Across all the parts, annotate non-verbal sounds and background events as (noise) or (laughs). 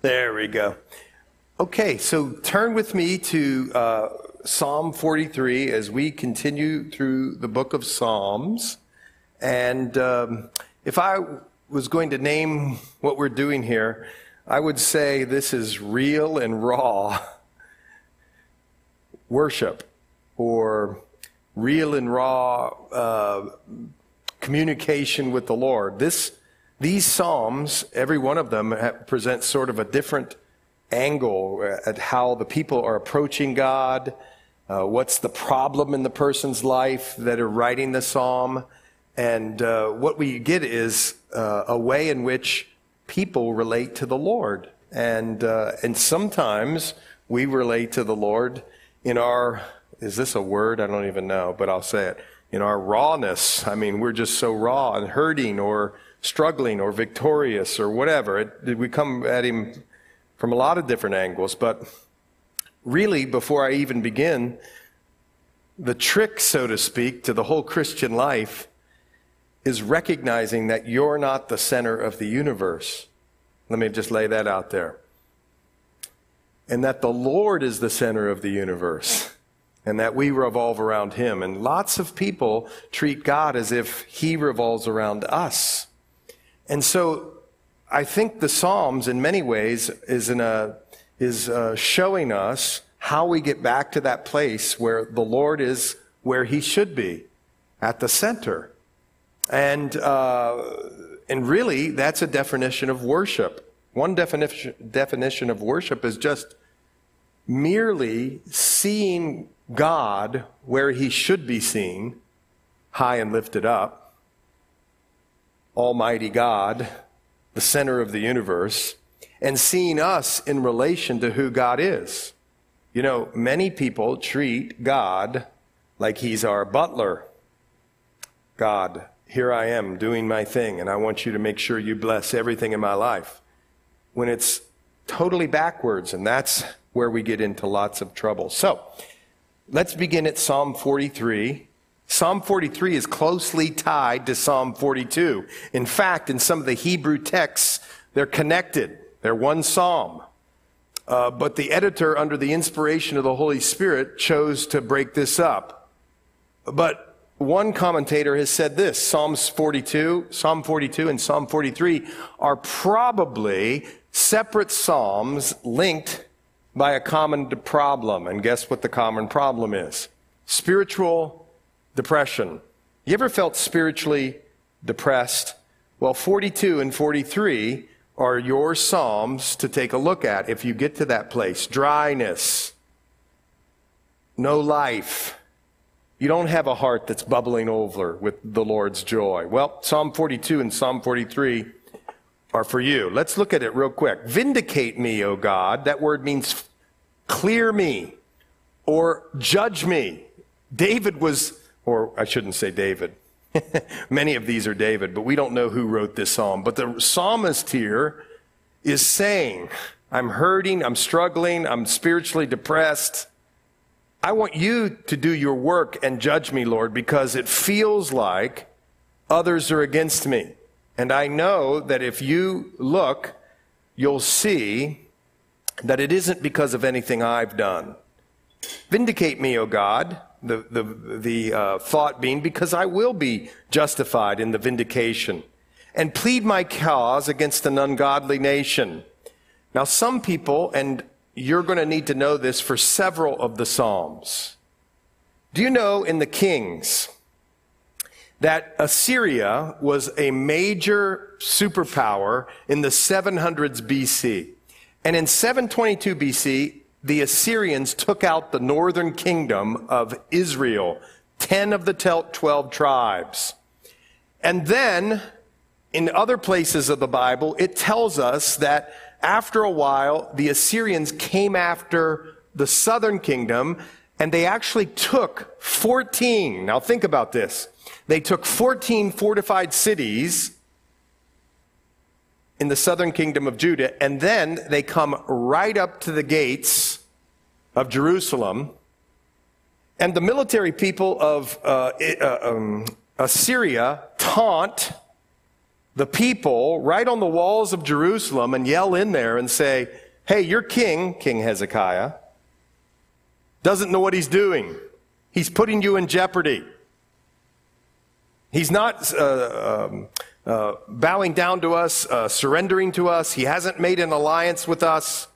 There we go. Okay, so turn with me to uh, Psalm 43 as we continue through the book of Psalms. And um, if I was going to name what we're doing here, I would say this is real and raw (laughs) worship or real and raw uh, communication with the Lord. This, these Psalms, every one of them presents sort of a different angle at how the people are approaching God, uh, what's the problem in the person's life that are writing the Psalm. And uh, what we get is uh, a way in which people relate to the Lord. And, uh, and sometimes we relate to the Lord in our, is this a word? I don't even know, but I'll say it. In our rawness. I mean, we're just so raw and hurting or struggling or victorious or whatever. It, we come at Him from a lot of different angles, but really, before I even begin, the trick, so to speak, to the whole Christian life is recognizing that you're not the center of the universe. Let me just lay that out there. And that the Lord is the center of the universe and that we revolve around Him. And lots of people treat God as if He revolves around us. And so I think the Psalms, in many ways, is, in a, is uh, showing us how we get back to that place where the Lord is where He should be, at the center. And, uh, and really, that's a definition of worship. One definition, definition of worship is just merely seeing God where he should be seen, high and lifted up, Almighty God, the center of the universe, and seeing us in relation to who God is. You know, many people treat God like he's our butler. God, here I am doing my thing, and I want you to make sure you bless everything in my life. When it's totally backwards, and that's where we get into lots of trouble. So, let's begin at Psalm 43. Psalm 43 is closely tied to Psalm 42. In fact, in some of the Hebrew texts, they're connected. They're one psalm. Uh, but the editor, under the inspiration of the Holy Spirit, chose to break this up. But one commentator has said this Psalms 42, Psalm 42 and Psalm 43 are probably separate psalms linked by a common problem. And guess what the common problem is? Spiritual depression. You ever felt spiritually depressed? Well, 42 and 43 are your psalms to take a look at if you get to that place. Dryness, no life you don't have a heart that's bubbling over with the Lord's joy. Well, Psalm 42 and Psalm 43 are for you. Let's look at it real quick. Vindicate me, O God. That word means clear me or judge me. David was, or I shouldn't say David. (laughs) Many of these are David, but we don't know who wrote this psalm. But the psalmist here is saying, I'm hurting, I'm struggling, I'm spiritually depressed. I want you to do your work and judge me, Lord, because it feels like others are against me. And I know that if you look, you'll see that it isn't because of anything I've done. Vindicate me, O God, the, the, the uh, thought being, because I will be justified in the vindication, and plead my cause against an ungodly nation. Now, some people, and you're going to need to know this for several of the Psalms. Do you know in the Kings that Assyria was a major superpower in the 700s BC? And in 722 BC, the Assyrians took out the northern kingdom of Israel, 10 of the 12 tribes. And then, in other places of the Bible, it tells us that after a while, the Assyrians came after the southern kingdom and they actually took 14. Now think about this. They took 14 fortified cities in the southern kingdom of Judah, and then they come right up to the gates of Jerusalem. And the military people of uh, uh, um, Assyria taunt the people right on the walls of Jerusalem and yell in there and say, Hey, your king, King Hezekiah, doesn't know what he's doing. He's putting you in jeopardy. He's not uh, um, uh, bowing down to us, uh, surrendering to us. He hasn't made an alliance with us.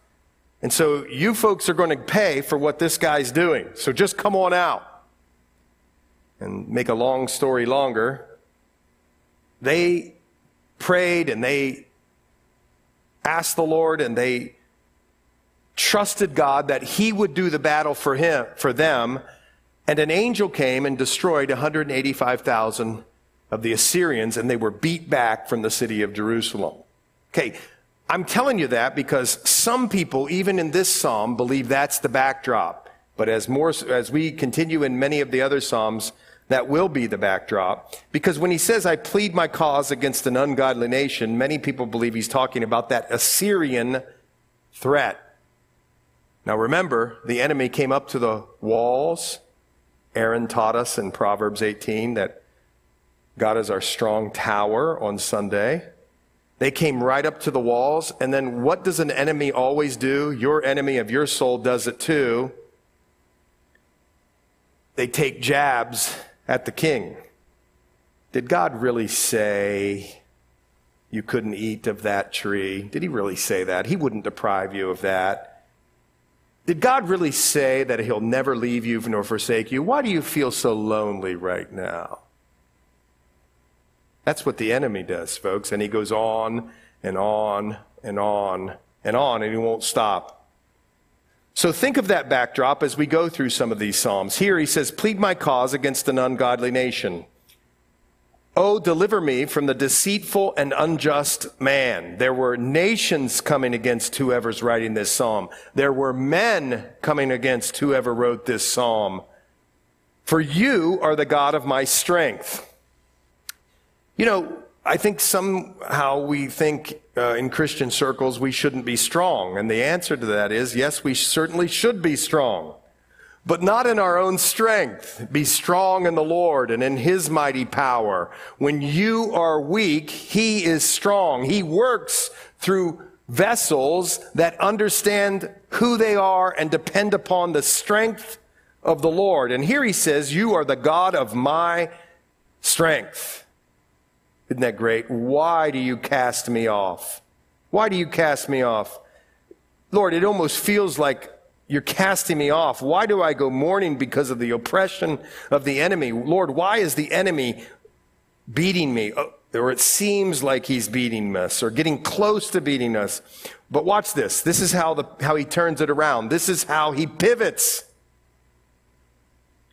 And so you folks are going to pay for what this guy's doing. So just come on out. And make a long story longer, they prayed and they asked the Lord and they trusted God that he would do the battle for him for them and an angel came and destroyed 185,000 of the Assyrians, and they were beat back from the city of Jerusalem. Okay, I'm telling you that because some people, even in this psalm, believe that's the backdrop. But as more, as we continue in many of the other psalms, that will be the backdrop. Because when he says, I plead my cause against an ungodly nation, many people believe he's talking about that Assyrian threat. Now remember, the enemy came up to the walls Aaron taught us in Proverbs 18 that God is our strong tower on Sunday. They came right up to the walls. And then what does an enemy always do? Your enemy of your soul does it too. They take jabs at the king. Did God really say you couldn't eat of that tree? Did he really say that? He wouldn't deprive you of that. Did God really say that He'll never leave you nor forsake you? Why do you feel so lonely right now? That's what the enemy does, folks. And he goes on and on and on and on, and he won't stop. So think of that backdrop as we go through some of these Psalms. Here he says, Plead my cause against an ungodly nation. Oh, deliver me from the deceitful and unjust man. There were nations coming against whoever's writing this psalm. There were men coming against whoever wrote this psalm. For you are the God of my strength. You know, I think somehow we think uh, in Christian circles we shouldn't be strong. And the answer to that is yes, we certainly should be strong but not in our own strength. Be strong in the Lord and in his mighty power. When you are weak, he is strong. He works through vessels that understand who they are and depend upon the strength of the Lord. And here he says, You are the God of my strength. Isn't that great? Why do you cast me off? Why do you cast me off? Lord, it almost feels like you're casting me off. Why do I go mourning because of the oppression of the enemy? Lord, why is the enemy beating me? Oh, or it seems like he's beating us or getting close to beating us. But watch this. This is how, the, how he turns it around. This is how he pivots.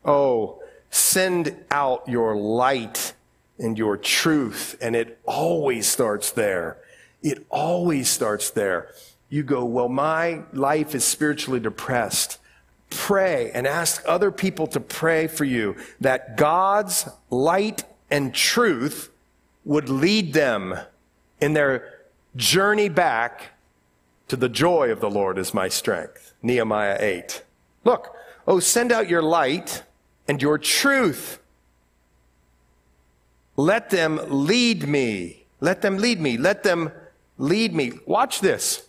Oh, send out your light and your truth. And it always starts there. It always starts there you go, Well, my life is spiritually depressed. Pray and ask other people to pray for you that God's light and truth would lead them in their journey back to the joy of the Lord is my strength. Nehemiah 8. Look, oh, send out your light and your truth. Let them lead me. Let them lead me. Let them lead me. Watch this.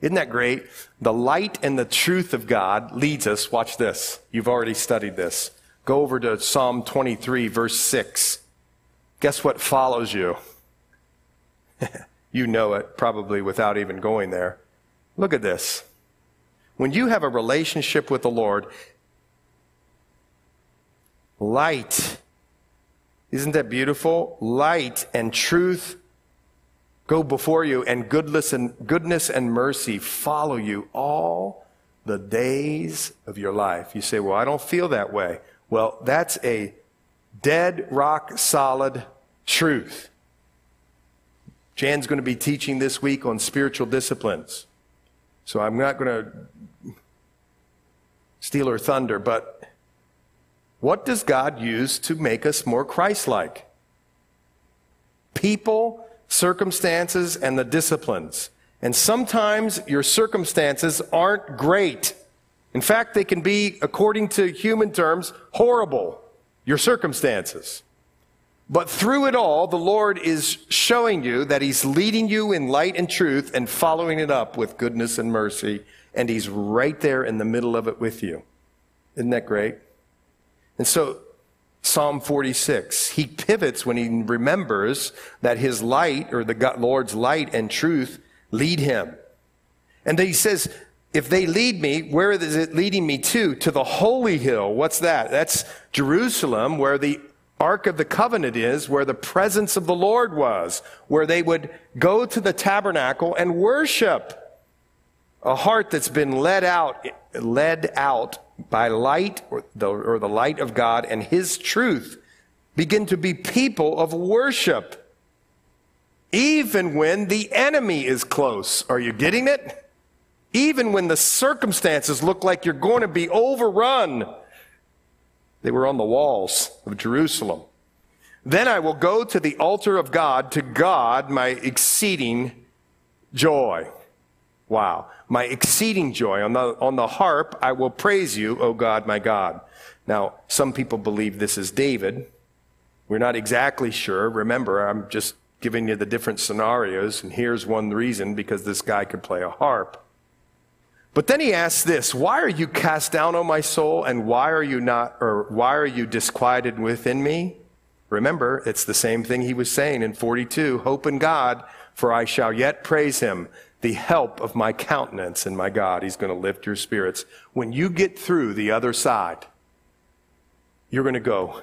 Isn't that great? The light and the truth of God leads us. Watch this. You've already studied this. Go over to Psalm 23, verse 6. Guess what follows you? (laughs) you know it probably without even going there. Look at this. When you have a relationship with the Lord, light, isn't that beautiful? Light and truth go before you, and goodness and, goodness and mercy follow you all the days of your life. You say, Well, I don't feel that way. Well, that's a dead, rock solid truth. Jan's going to be teaching this week on spiritual disciplines. So I'm not going to steal her thunder, but what does God use to make us more Christ like? People circumstances, and the disciplines. And sometimes your circumstances aren't great. In fact, they can be, according to human terms, horrible, your circumstances. But through it all, the Lord is showing you that He's leading you in light and truth and following it up with goodness and mercy. And He's right there in the middle of it with you. Isn't that great? And so, Psalm 46, he pivots when he remembers that his light, or the Lord's light and truth, lead him. And then he says, if they lead me, where is it leading me to? To the holy hill. What's that? That's Jerusalem, where the Ark of the Covenant is, where the presence of the Lord was, where they would go to the tabernacle and worship. A heart that's been led out, led out by light or the, or the light of God and His truth begin to be people of worship. Even when the enemy is close. Are you getting it? even when the circumstances look like you're going to be overrun. They were on the walls of Jerusalem. Then I will go to the altar of God, to God, my exceeding joy. Wow. My exceeding joy. On the, on the harp, I will praise you, O God, my God. Now, some people believe this is David. We're not exactly sure. Remember, I'm just giving you the different scenarios, and here's one reason because this guy could play a harp. But then he asks this, why are you cast down, O my soul, and why are you not, or why are you disquieted within me? Remember, it's the same thing he was saying in 42, hope in God, for I shall yet praise him, the help of my countenance and my God. He's going to lift your spirits. When you get through the other side, you're going to go,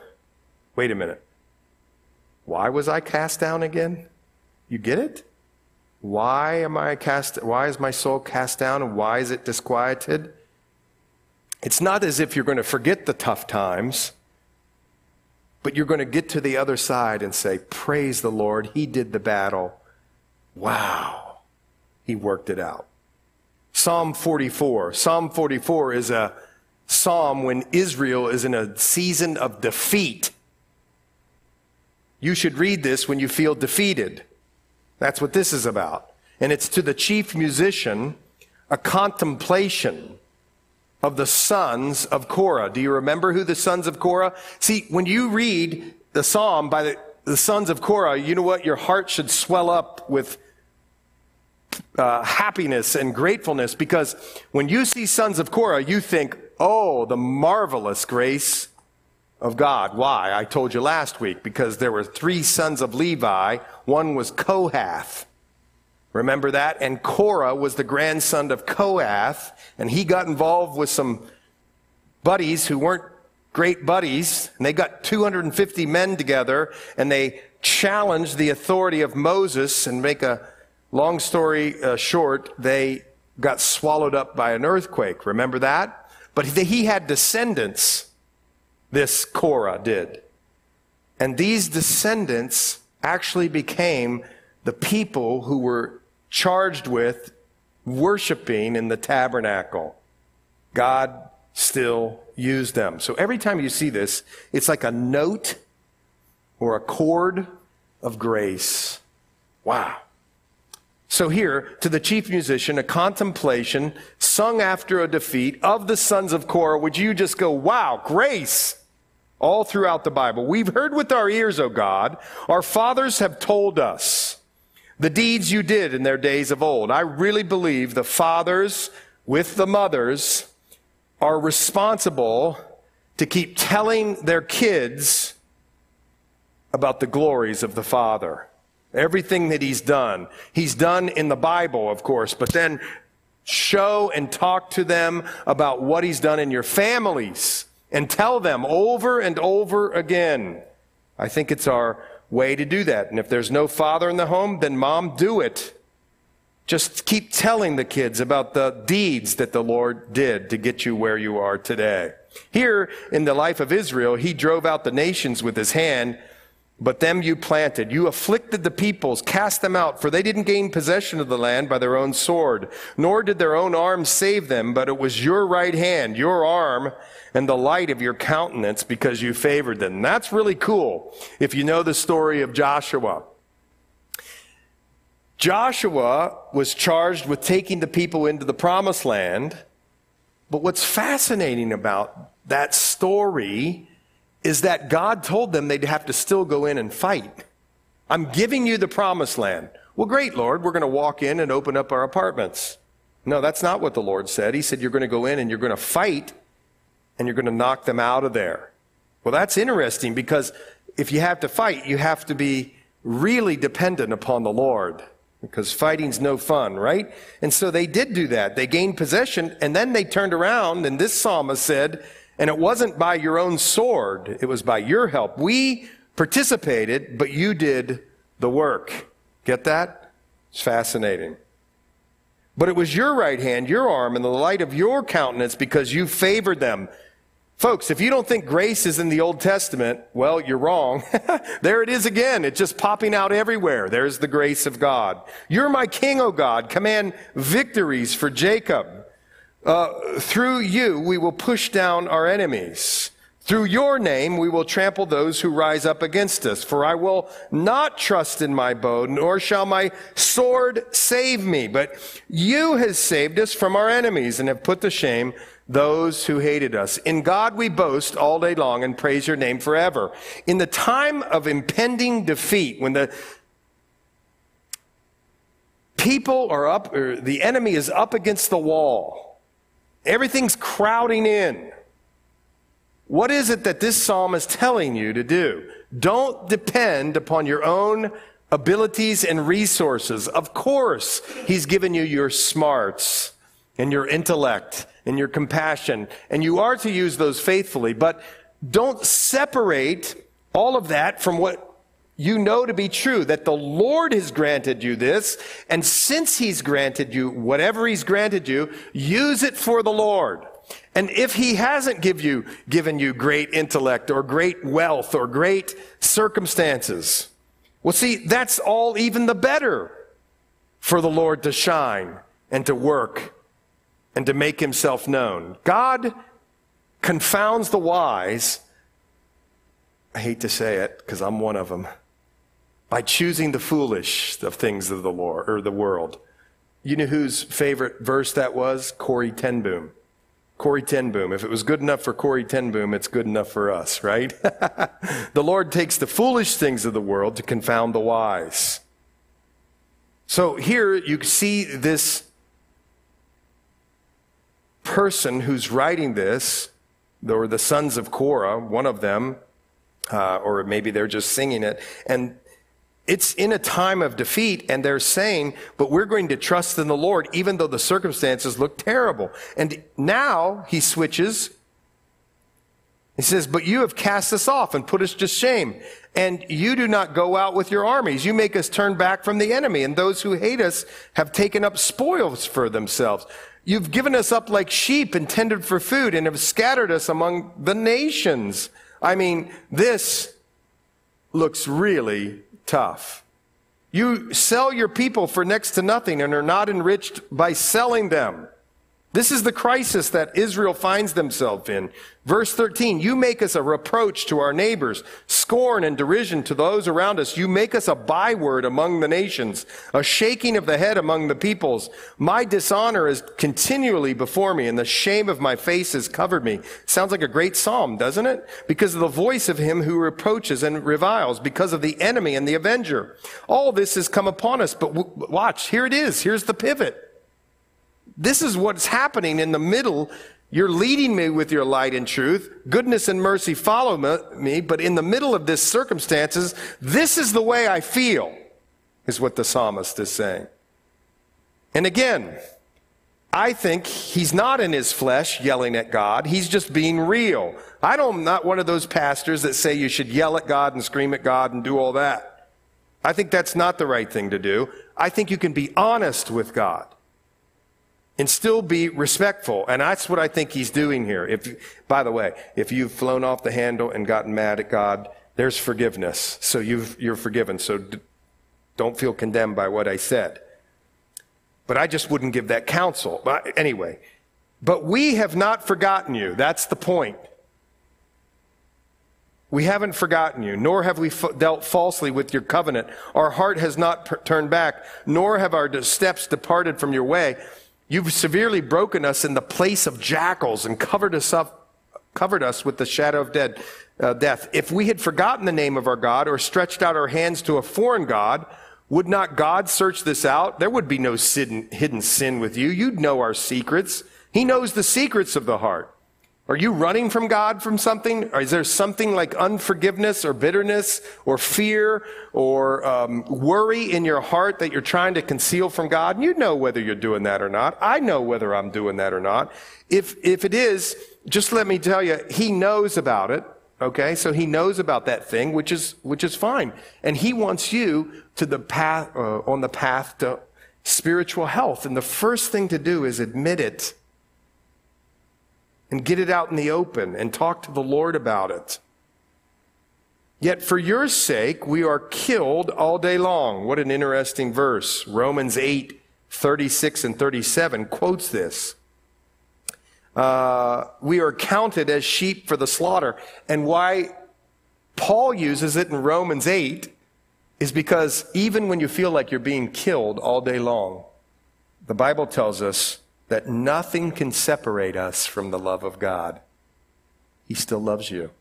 wait a minute. Why was I cast down again? You get it? Why am I cast, why is my soul cast down and why is it disquieted? It's not as if you're going to forget the tough times, but you're going to get to the other side and say, Praise the Lord, He did the battle. Wow, He worked it out. Psalm 44. Psalm 44 is a psalm when Israel is in a season of defeat. You should read this when you feel defeated. That's what this is about. And it's to the chief musician a contemplation of the sons of Korah. Do you remember who the sons of Korah? See, when you read the psalm by the, the sons of Korah, you know what? Your heart should swell up with uh, happiness and gratefulness because when you see sons of Korah, you think, oh, the marvelous grace of God. Why? I told you last week because there were three sons of Levi. One was Kohath. Remember that? And Korah was the grandson of Kohath, and he got involved with some buddies who weren't great buddies, and they got 250 men together, and they challenged the authority of Moses, and make a long story uh, short, they got swallowed up by an earthquake. Remember that? But he had descendants this Korah did. And these descendants actually became the people who were charged with worshiping in the tabernacle. God still used them. So every time you see this, it's like a note or a chord of grace. Wow. So here, to the chief musician, a contemplation sung after a defeat of the sons of Korah, would you just go, wow, grace? all throughout the Bible. We've heard with our ears, O God. Our fathers have told us the deeds you did in their days of old. I really believe the fathers with the mothers are responsible to keep telling their kids about the glories of the Father. Everything that He's done. He's done in the Bible, of course, but then show and talk to them about what He's done in your families and tell them over and over again. I think it's our way to do that. And if there's no father in the home, then mom, do it. Just keep telling the kids about the deeds that the Lord did to get you where you are today. Here in the life of Israel, he drove out the nations with his hand but them you planted. You afflicted the peoples, cast them out, for they didn't gain possession of the land by their own sword, nor did their own arm save them, but it was your right hand, your arm, and the light of your countenance because you favored them. That's really cool if you know the story of Joshua. Joshua was charged with taking the people into the promised land. But what's fascinating about that story is that God told them they'd have to still go in and fight. I'm giving you the promised land. Well, great, Lord. We're going to walk in and open up our apartments. No, that's not what the Lord said. He said, You're going to go in and you're going to fight and you're going to knock them out of there. Well, that's interesting because if you have to fight, you have to be really dependent upon the Lord because fighting's no fun, right? And so they did do that. They gained possession and then they turned around and this psalmist said, and it wasn't by your own sword, it was by your help. We participated, but you did the work. Get that? It's fascinating. But it was your right hand, your arm, and the light of your countenance because you favored them. Folks, if you don't think grace is in the Old Testament, well, you're wrong. (laughs) there it is again. It's just popping out everywhere. There's the grace of God. You're my king, O God. Command victories for Jacob. Uh, through you, we will push down our enemies. Through your name, we will trample those who rise up against us. For I will not trust in my bow, nor shall my sword save me. But you have saved us from our enemies and have put to shame those who hated us. In God we boast all day long and praise your name forever. In the time of impending defeat, when the people are up, or the enemy is up against the wall, everything's crowding in. What is it that this psalm is telling you to do? Don't depend upon your own abilities and resources. Of course, he's given you your smarts and your intellect and your compassion, and you are to use those faithfully, but don't separate all of that from what you know to be true, that the Lord has granted you this, and since He's granted you whatever He's granted you, use it for the Lord. And if He hasn't give you, given you great intellect or great wealth or great circumstances, well, see, that's all even the better for the Lord to shine and to work and to make himself known. God confounds the wise. I hate to say it because I'm one of them. By choosing the foolish of things of the Lord or the world. You know whose favorite verse that was? Corrie ten Boom. Corrie ten Boom. If it was good enough for Corrie ten Boom, it's good enough for us, right? (laughs) the Lord takes the foolish things of the world to confound the wise. So here you see this person who's writing this, or the sons of Korah, one of them, uh, or maybe they're just singing it, and it's in a time of defeat, and they're saying, but we're going to trust in the Lord, even though the circumstances look terrible. And now he switches. He says, But you have cast us off and put us to shame. And you do not go out with your armies. You make us turn back from the enemy. And those who hate us have taken up spoils for themselves. You've given us up like sheep intended for food and have scattered us among the nations. I mean, this looks really tough. You sell your people for next to nothing and are not enriched by selling them. This is the crisis that Israel finds themselves in. Verse 13, you make us a reproach to our neighbors, scorn and derision to those around us. You make us a byword among the nations, a shaking of the head among the peoples. My dishonor is continually before me and the shame of my face has covered me. Sounds like a great psalm, doesn't it? Because of the voice of him who reproaches and reviles, because of the enemy and the avenger. All this has come upon us, but w- watch, here it is. Here's the pivot. This is what's happening in the middle. You're leading me with your light and truth. Goodness and mercy follow me. But in the middle of this circumstances, this is the way I feel, is what the psalmist is saying. And again, I think he's not in his flesh yelling at God. He's just being real. I don't, I'm not one of those pastors that say you should yell at God and scream at God and do all that. I think that's not the right thing to do. I think you can be honest with God and still be respectful. And that's what I think he's doing here. If, by the way, if you've flown off the handle and gotten mad at God, there's forgiveness. So you you're forgiven. So d- don't feel condemned by what I said. But I just wouldn't give that counsel. But anyway, but we have not forgotten you. That's the point. We haven't forgotten you, nor have we f- dealt falsely with your covenant. Our heart has not per- turned back, nor have our steps departed from your way. You've severely broken us in the place of jackals and covered us up, covered us with the shadow of dead, uh, death. If we had forgotten the name of our God or stretched out our hands to a foreign God, would not God search this out? There would be no sin, hidden sin with you. You'd know our secrets. He knows the secrets of the heart. Are you running from God from something? Or is there something like unforgiveness or bitterness or fear or um, worry in your heart that you're trying to conceal from God? And You know whether you're doing that or not. I know whether I'm doing that or not. If, if it is, just let me tell you, He knows about it. Okay, so he knows about that thing, which is which is fine, and he wants you to the path uh, on the path to spiritual health. And the first thing to do is admit it and get it out in the open and talk to the Lord about it. Yet for your sake we are killed all day long. What an interesting verse. Romans 8, 36 and 37 quotes this uh, we are counted as sheep for the slaughter. And why Paul uses it in Romans 8 is because even when you feel like you're being killed all day long, the Bible tells us that nothing can separate us from the love of God. He still loves you,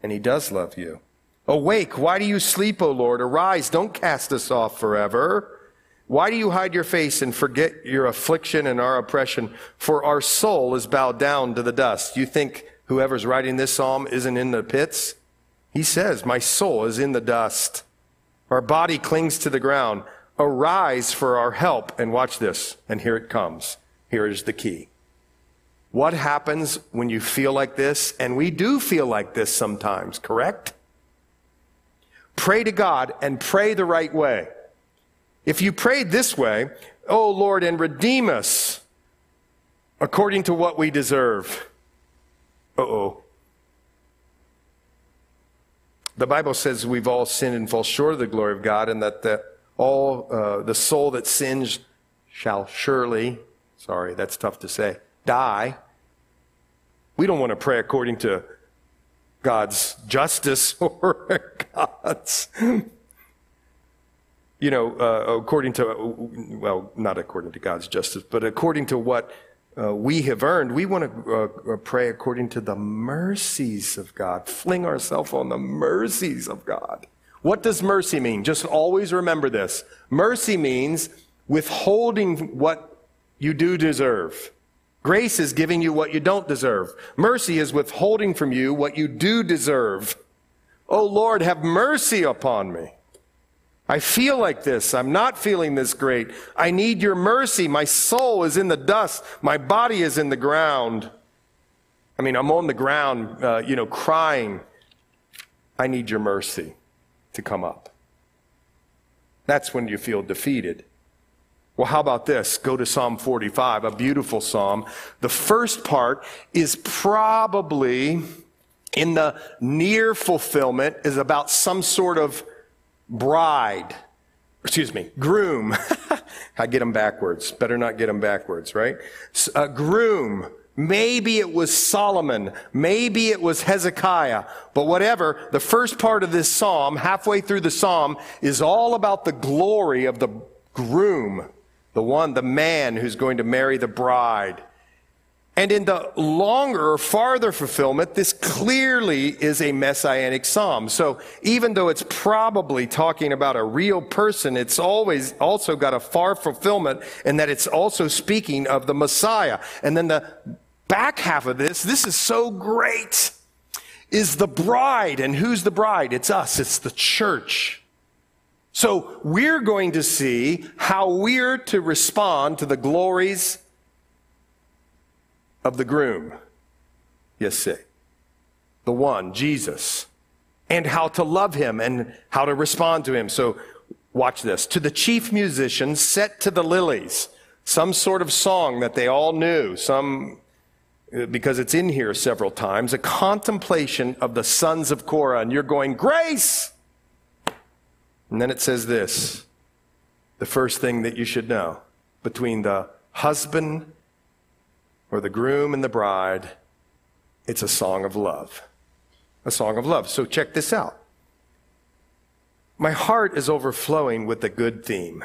and He does love you. Awake, why do you sleep, O Lord? Arise, don't cast us off forever. Why do you hide your face and forget your affliction and our oppression? For our soul is bowed down to the dust. You think whoever's writing this psalm isn't in the pits? He says, My soul is in the dust. Our body clings to the ground. Arise for our help. And watch this. And here it comes. Here is the key. What happens when you feel like this? And we do feel like this sometimes, correct? Pray to God and pray the right way. If you prayed this way, Oh Lord, and redeem us according to what we deserve. Uh oh. The Bible says we've all sinned and fall short of the glory of God, and that the, all uh, the soul that sins shall surely, sorry, that's tough to say, die. We don't want to pray according to God's justice (laughs) or God's you know, uh, according to, well, not according to God's justice, but according to what uh, we have earned, we want to uh, pray according to the mercies of God. Fling ourselves on the mercies of God. What does mercy mean? Just always remember this. Mercy means withholding what you do deserve. Grace is giving you what you don't deserve. Mercy is withholding from you what you do deserve. Oh Lord, have mercy upon me. I feel like this. I'm not feeling this great. I need your mercy. My soul is in the dust. My body is in the ground. I mean, I'm on the ground, uh, you know, crying. I need your mercy to come up. That's when you feel defeated. Well, how about this? Go to Psalm 45, a beautiful psalm. The first part is probably in the near fulfillment is about some sort of bride, excuse me, groom. (laughs) I get them backwards. Better not get them backwards, right? A groom. Maybe it was Solomon. Maybe it was Hezekiah. But whatever, the first part of this psalm, halfway through the psalm, is all about the glory of the groom, the one, the man who's going to marry the bride. And in the longer, farther fulfillment, this clearly is a messianic psalm. So even though it's probably talking about a real person, it's always also got a far fulfillment in that it's also speaking of the Messiah. And then the back half of this, this is so great, is the bride. And who's the bride? It's us. It's the church. So we're going to see how we're to respond to the glories of the groom. Yes, say. The one, Jesus. And how to love him and how to respond to him. So watch this. To the chief musicians set to the lilies. Some sort of song that they all knew. Some, because it's in here several times, a contemplation of the sons of Korah. And you're going, grace! And then it says this. The first thing that you should know between the husband or the groom and the bride, it's a song of love. A song of love. So check this out. My heart is overflowing with the good theme.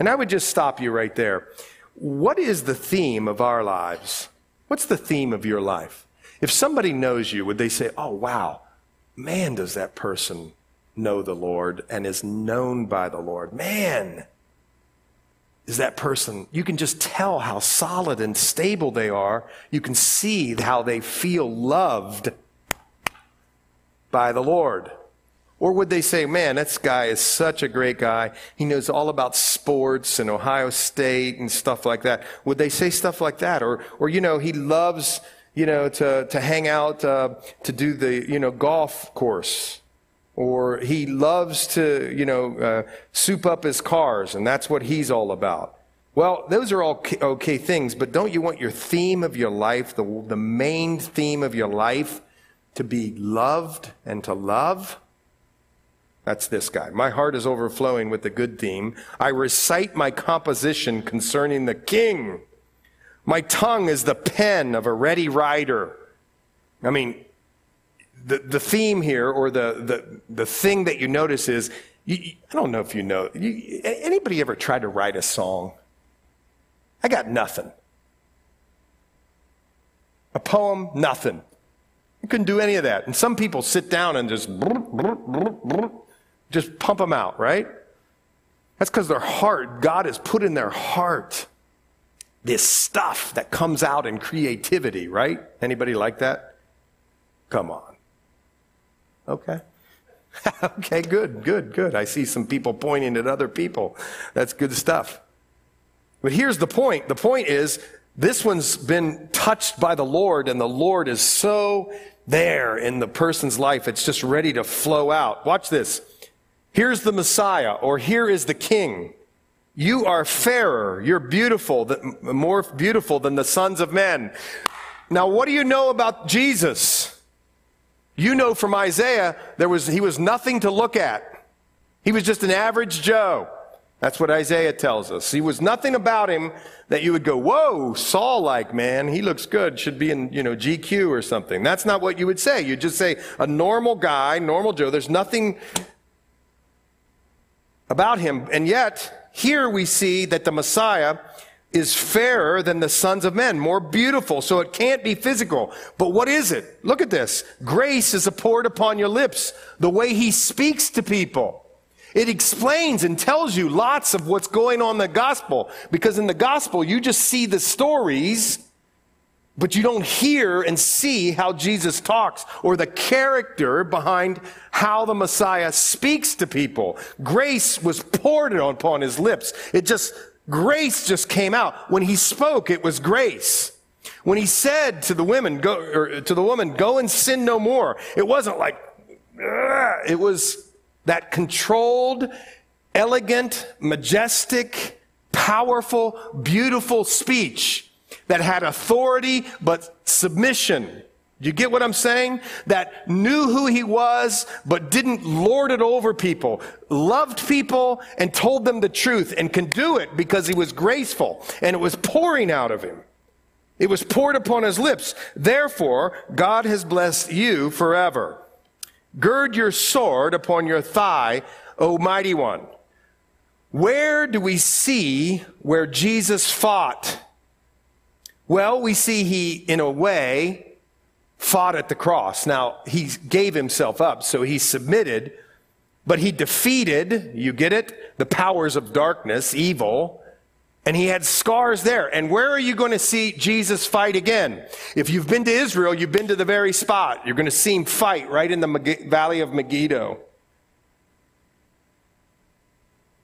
And I would just stop you right there. What is the theme of our lives? What's the theme of your life? If somebody knows you, would they say, Oh, wow, man, does that person know the Lord and is known by the Lord? Man, is that person. You can just tell how solid and stable they are. You can see how they feel loved by the Lord. Or would they say, man, this guy is such a great guy. He knows all about sports and Ohio State and stuff like that. Would they say stuff like that? Or, or you know, he loves, you know, to, to hang out, uh, to do the, you know, golf course. Or he loves to, you know, uh, soup up his cars and that's what he's all about. Well, those are all okay, things, but don't you want your theme of your life, the, the main theme of your life, to be loved and to love? That's this guy. My heart is overflowing with the good theme. I recite my composition concerning the king. My tongue is the pen of a ready writer. I mean, the, the theme here, or the, the, the thing that you notice is, you, I don't know if you know, you, anybody ever tried to write a song? I got nothing. A poem, nothing. You couldn't do any of that. And some people sit down and just just pump them out, right? That's because their heart, God has put in their heart this stuff that comes out in creativity, right? Anybody like that? Come on. Okay. (laughs) okay, good, good, good. I see some people pointing at other people. That's good stuff. But here's the point. The point is this one's been touched by the Lord and the Lord is so there in the person's life. It's just ready to flow out. Watch this. Here's the Messiah, or here is the King. You are fairer, you're beautiful, more beautiful than the sons of men. Now, what do you know about Jesus? You know from Isaiah, there was, he was nothing to look at. He was just an average Joe. That's what Isaiah tells us. He was nothing about him that you would go, whoa, Saul like, man, he looks good, should be in, you know, GQ or something. That's not what you would say. You'd just say, a normal guy, normal Joe, there's nothing about him. And yet, here we see that the Messiah is fairer than the sons of men, more beautiful, so it can't be physical. But what is it? Look at this. Grace is poured upon your lips, the way he speaks to people. It explains and tells you lots of what's going on in the gospel, because in the gospel, you just see the stories but you don't hear and see how Jesus talks or the character behind how the Messiah speaks to people. Grace was poured upon his lips. It just, grace just came out. When he spoke, it was grace. When he said to the women, go, or to the woman, go and sin no more, it wasn't like, it was that controlled, elegant, majestic, powerful, beautiful speech that had authority but submission. You get what I'm saying? That knew who he was, but didn't lord it over people, loved people and told them the truth and can do it because he was graceful and it was pouring out of him. It was poured upon his lips. Therefore, God has blessed you forever. Gird your sword upon your thigh, O mighty one. Where do we see where Jesus fought? Well, we see he, in a way, fought at the cross. Now, he gave himself up, so he submitted, but he defeated, you get it, the powers of darkness, evil, and he had scars there. And where are you going to see Jesus fight again? If you've been to Israel, you've been to the very spot. You're going to see him fight right in the valley of Megiddo.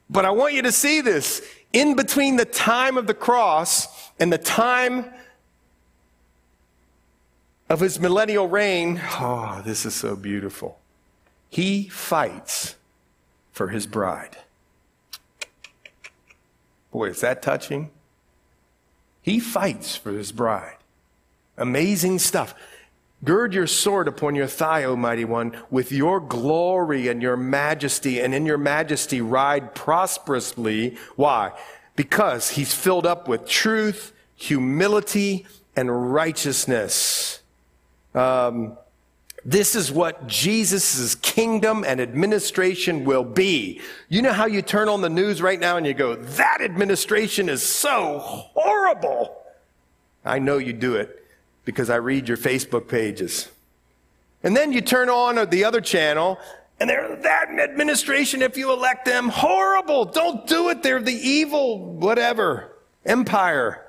But I want you to see this. In between the time of the cross and the time of his millennial reign, oh, this is so beautiful. He fights for his bride. Boy, is that touching? He fights for his bride. Amazing stuff. Gird your sword upon your thigh, O mighty one, with your glory and your majesty, and in your majesty ride prosperously. Why? Because he's filled up with truth, humility, and righteousness. Um, this is what Jesus' kingdom and administration will be. You know how you turn on the news right now and you go, that administration is so horrible. I know you do it because I read your Facebook pages. And then you turn on the other channel and they're that administration, if you elect them, horrible. Don't do it. They're the evil, whatever, empire.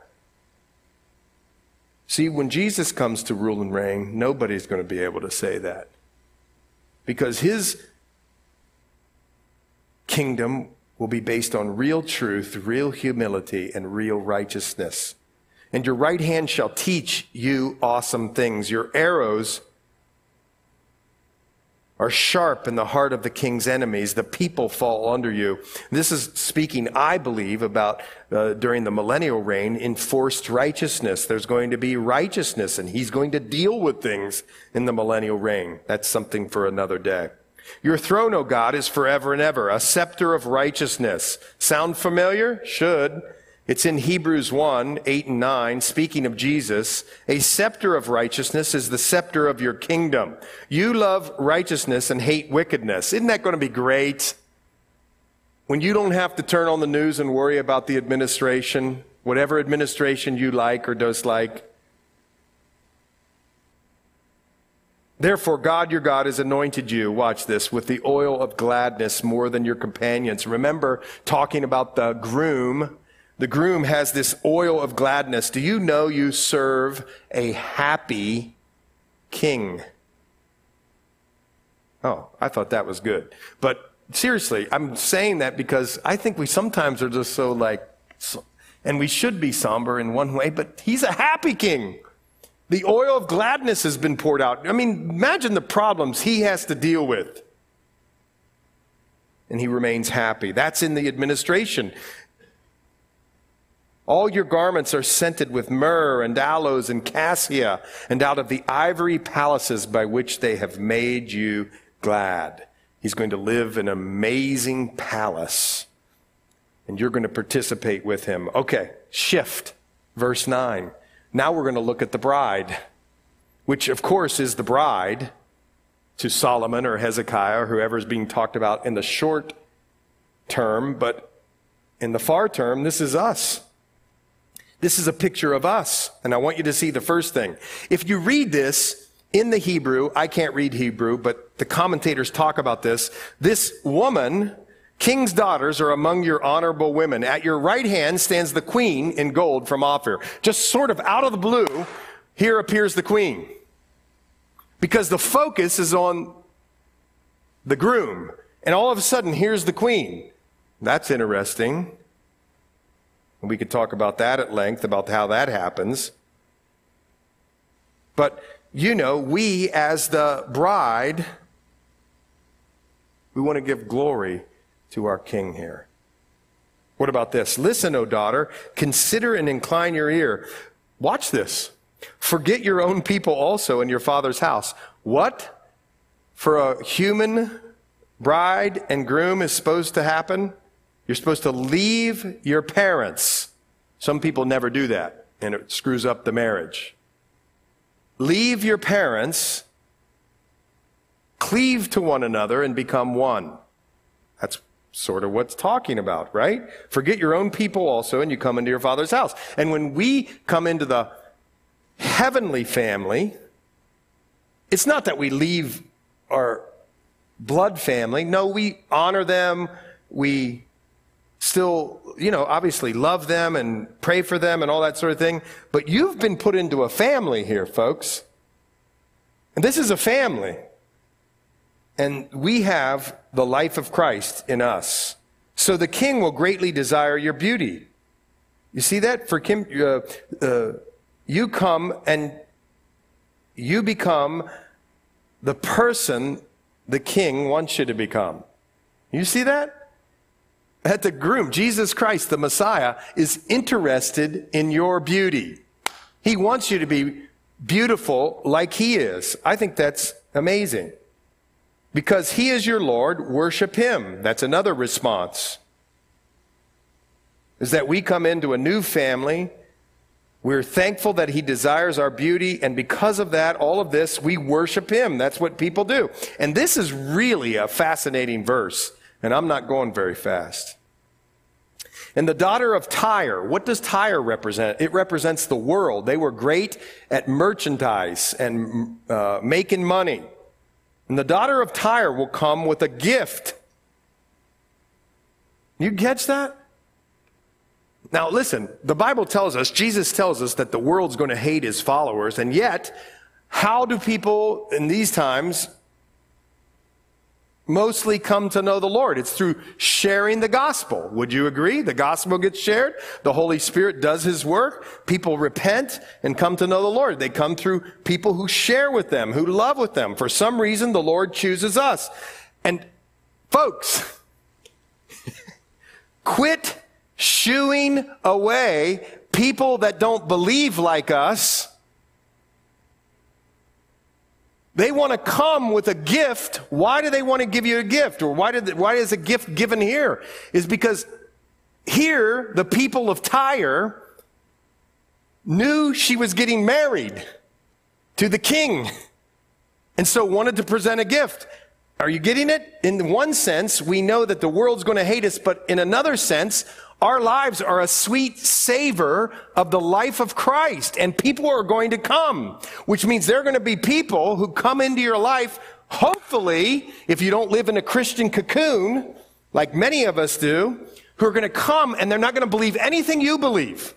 See, when Jesus comes to rule and reign, nobody's going to be able to say that. Because his kingdom will be based on real truth, real humility, and real righteousness. And your right hand shall teach you awesome things. Your arrows are sharp in the heart of the king's enemies. The people fall under you. This is speaking, I believe, about uh, during the millennial reign, enforced righteousness. There's going to be righteousness, and he's going to deal with things in the millennial reign. That's something for another day. Your throne, O God, is forever and ever, a scepter of righteousness. Sound familiar? Should. It's in Hebrews 1, 8 and 9, speaking of Jesus. A scepter of righteousness is the scepter of your kingdom. You love righteousness and hate wickedness. Isn't that going to be great? When you don't have to turn on the news and worry about the administration, whatever administration you like or dislike. Therefore, God your God has anointed you, watch this, with the oil of gladness more than your companions. Remember talking about the groom the groom has this oil of gladness. Do you know you serve a happy king? Oh, I thought that was good. But seriously, I'm saying that because I think we sometimes are just so like, and we should be somber in one way, but he's a happy king. The oil of gladness has been poured out. I mean, imagine the problems he has to deal with. And he remains happy. That's in the administration. All your garments are scented with myrrh and aloes and cassia, and out of the ivory palaces by which they have made you glad. He's going to live in an amazing palace, and you're going to participate with him. Okay, shift. Verse 9. Now we're going to look at the bride, which of course is the bride to Solomon or Hezekiah or whoever is being talked about in the short term, but in the far term, this is us. This is a picture of us. And I want you to see the first thing. If you read this in the Hebrew, I can't read Hebrew, but the commentators talk about this. This woman, king's daughters are among your honorable women. At your right hand stands the queen in gold from Ophir. Just sort of out of the blue, here appears the queen. Because the focus is on the groom. And all of a sudden, here's the queen. That's interesting. And we could talk about that at length, about how that happens. But, you know, we as the bride, we want to give glory to our king here. What about this? Listen, O daughter, consider and incline your ear. Watch this. Forget your own people also in your father's house. What? For a human bride and groom is supposed to happen? You're supposed to leave your parents. Some people never do that, and it screws up the marriage. Leave your parents, cleave to one another, and become one. That's sort of what's talking about, right? Forget your own people also, and you come into your father's house. And when we come into the heavenly family, it's not that we leave our blood family. No, we honor them. We still, you know, obviously love them and pray for them and all that sort of thing. But you've been put into a family here, folks. And this is a family. And we have the life of Christ in us. So the king will greatly desire your beauty. You see that? For Kim, uh, uh, you come and you become the person the king wants you to become. You see that? That the groom, Jesus Christ, the Messiah, is interested in your beauty. He wants you to be beautiful like he is. I think that's amazing. Because he is your Lord, worship him. That's another response. Is that we come into a new family. We're thankful that he desires our beauty. And because of that, all of this, we worship him. That's what people do. And this is really a fascinating verse. And I'm not going very fast. And the daughter of Tyre, what does Tyre represent? It represents the world. They were great at merchandise and uh, making money. And the daughter of Tyre will come with a gift. You catch that? Now, listen, the Bible tells us, Jesus tells us that the world's going to hate his followers, and yet, how do people in these times mostly come to know the Lord. It's through sharing the gospel. Would you agree? The gospel gets shared. The Holy Spirit does his work. People repent and come to know the Lord. They come through people who share with them, who love with them. For some reason, the Lord chooses us. And folks, (laughs) quit shooing away people that don't believe like us they want to come with a gift. Why do they want to give you a gift? Or why, did, why is a gift given here? Is because here, the people of Tyre knew she was getting married to the king. And so wanted to present a gift. Are you getting it? In one sense, we know that the world's going to hate us, but in another sense, our lives are a sweet savor of the life of Christ, and people are going to come, which means there are going to be people who come into your life, hopefully, if you don't live in a Christian cocoon, like many of us do, who are going to come and they're not going to believe anything you believe.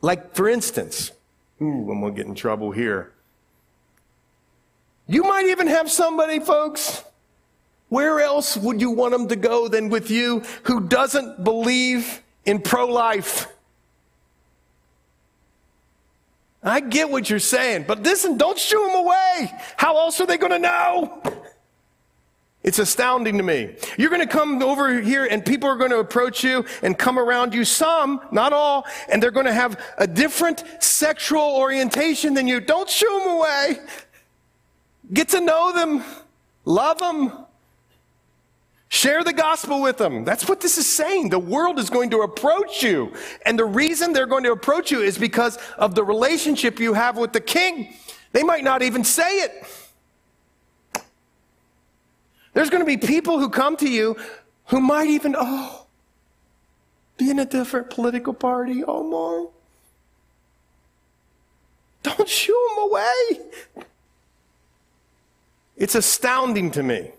Like, for instance, ooh, I'm going to get in trouble here. You might even have somebody, folks, where else would you want them to go than with you who doesn't believe in pro life? I get what you're saying, but listen, don't shoo them away. How else are they going to know? It's astounding to me. You're going to come over here and people are going to approach you and come around you, some, not all, and they're going to have a different sexual orientation than you. Don't shoo them away. Get to know them. Love them. Share the gospel with them. That's what this is saying. The world is going to approach you. And the reason they're going to approach you is because of the relationship you have with the king. They might not even say it. There's going to be people who come to you who might even, oh, be in a different political party. Oh, mom. Don't shoo them away. It's astounding to me.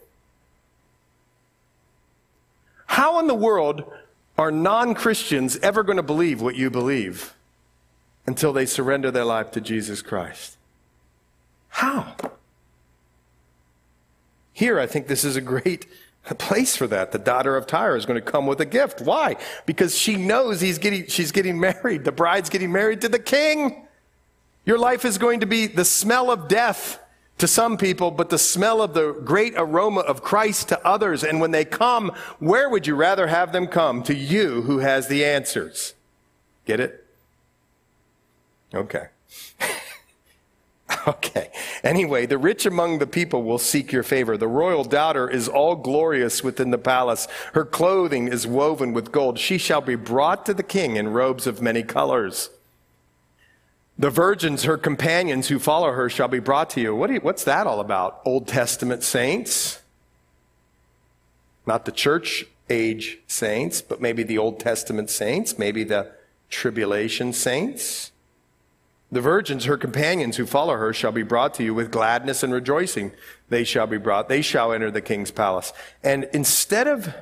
How in the world are non Christians ever going to believe what you believe until they surrender their life to Jesus Christ? How? Here, I think this is a great (laughs) place for that. The daughter of Tyre is going to come with a gift. Why? Because she knows he's getting, she's getting married. The bride's getting married to the king. Your life is going to be the smell of death to some people, but the smell of the great aroma of Christ to others. And when they come, where would you rather have them come? To you who has the answers. Get it? Okay. (laughs) okay. Anyway, the rich among the people will seek your favor. The royal daughter is all glorious within the palace. Her clothing is woven with gold. She shall be brought to the king in robes of many colors. The virgins, her companions who follow her, shall be brought to you. What you, what's that all about? Old Testament saints? Not the church age saints, but maybe the Old Testament saints, maybe the tribulation saints. The virgins, her companions who follow her, shall be brought to you with gladness and rejoicing. They shall be brought. They shall enter the king's palace. And instead of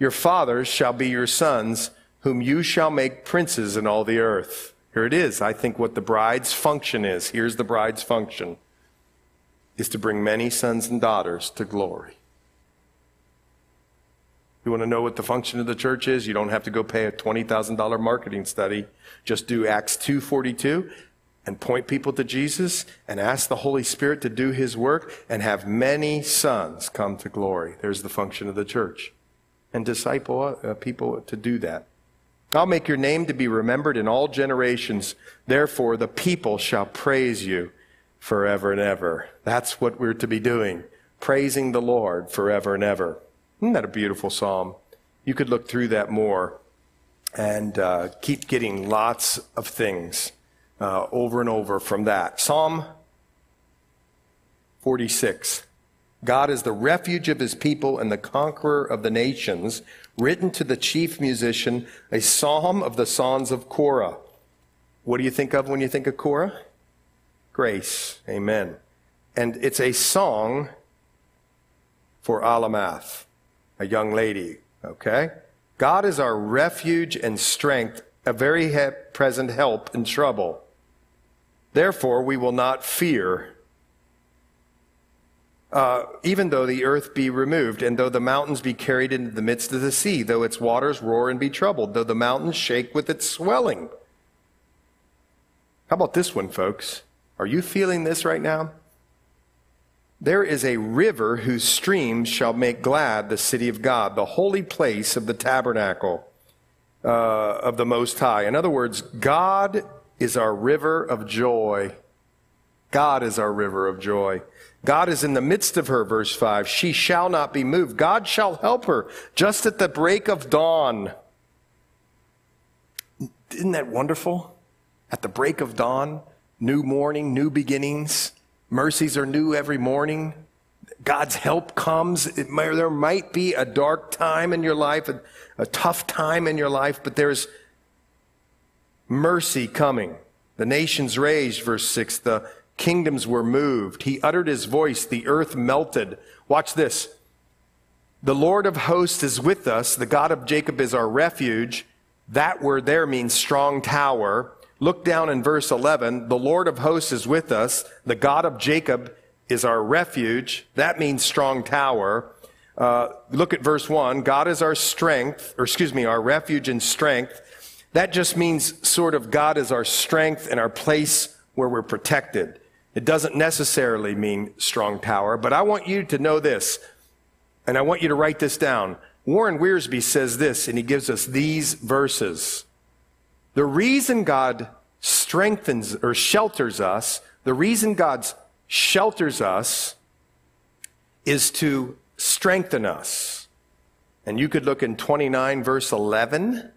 your fathers shall be your sons, whom you shall make princes in all the earth. Here it is. I think what the bride's function is. Here's the bride's function is to bring many sons and daughters to glory. You want to know what the function of the church is? You don't have to go pay a $20,000 marketing study. Just do Acts 2:42 and point people to Jesus and ask the Holy Spirit to do his work and have many sons come to glory. There's the function of the church. And disciple uh, people to do that. I'll make your name to be remembered in all generations. Therefore, the people shall praise you forever and ever. That's what we're to be doing, praising the Lord forever and ever. Isn't that a beautiful psalm? You could look through that more and uh, keep getting lots of things uh, over and over from that. Psalm 46. God is the refuge of his people and the conqueror of the nations, written to the chief musician, a psalm of the sons of Korah. What do you think of when you think of Korah? Grace. Amen. And it's a song for Alamoth, a young lady. Okay? God is our refuge and strength, a very present help in trouble. Therefore, we will not fear uh, even though the earth be removed, and though the mountains be carried into the midst of the sea, though its waters roar and be troubled, though the mountains shake with its swelling. How about this one, folks? Are you feeling this right now? There is a river whose streams shall make glad the city of God, the holy place of the tabernacle uh, of the Most High. In other words, God is our river of joy. God is our river of joy. God is in the midst of her, verse 5. She shall not be moved. God shall help her just at the break of dawn. Isn't that wonderful? At the break of dawn, new morning, new beginnings. Mercies are new every morning. God's help comes. May, there might be a dark time in your life, a, a tough time in your life, but there's mercy coming. The nations raged, verse 6. The Kingdoms were moved. He uttered his voice. The earth melted. Watch this. The Lord of hosts is with us. The God of Jacob is our refuge. That word there means strong tower. Look down in verse 11. The Lord of hosts is with us. The God of Jacob is our refuge. That means strong tower. Uh, look at verse 1. God is our strength, or excuse me, our refuge and strength. That just means sort of God is our strength and our place where we're protected. It doesn't necessarily mean strong tower, but I want you to know this, and I want you to write this down. Warren Wiersbe says this, and he gives us these verses. The reason God strengthens or shelters us, the reason God shelters us is to strengthen us. And you could look in 29 verse 11,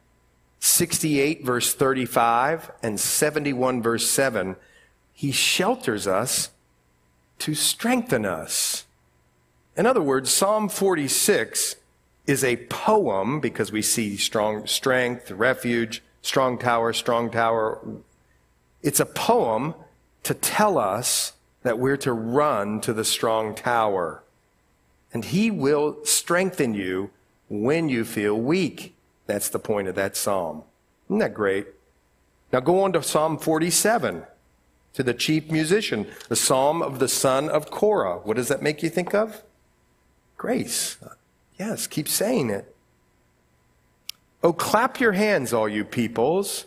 68 verse 35, and 71 verse 7 he shelters us to strengthen us. In other words, Psalm 46 is a poem because we see strong strength, refuge, strong tower, strong tower. It's a poem to tell us that we're to run to the strong tower. And he will strengthen you when you feel weak. That's the point of that psalm. Isn't that great? Now go on to Psalm 47 to the chief musician, the psalm of the son of Korah. What does that make you think of? Grace. Yes, keep saying it. Oh, clap your hands, all you peoples.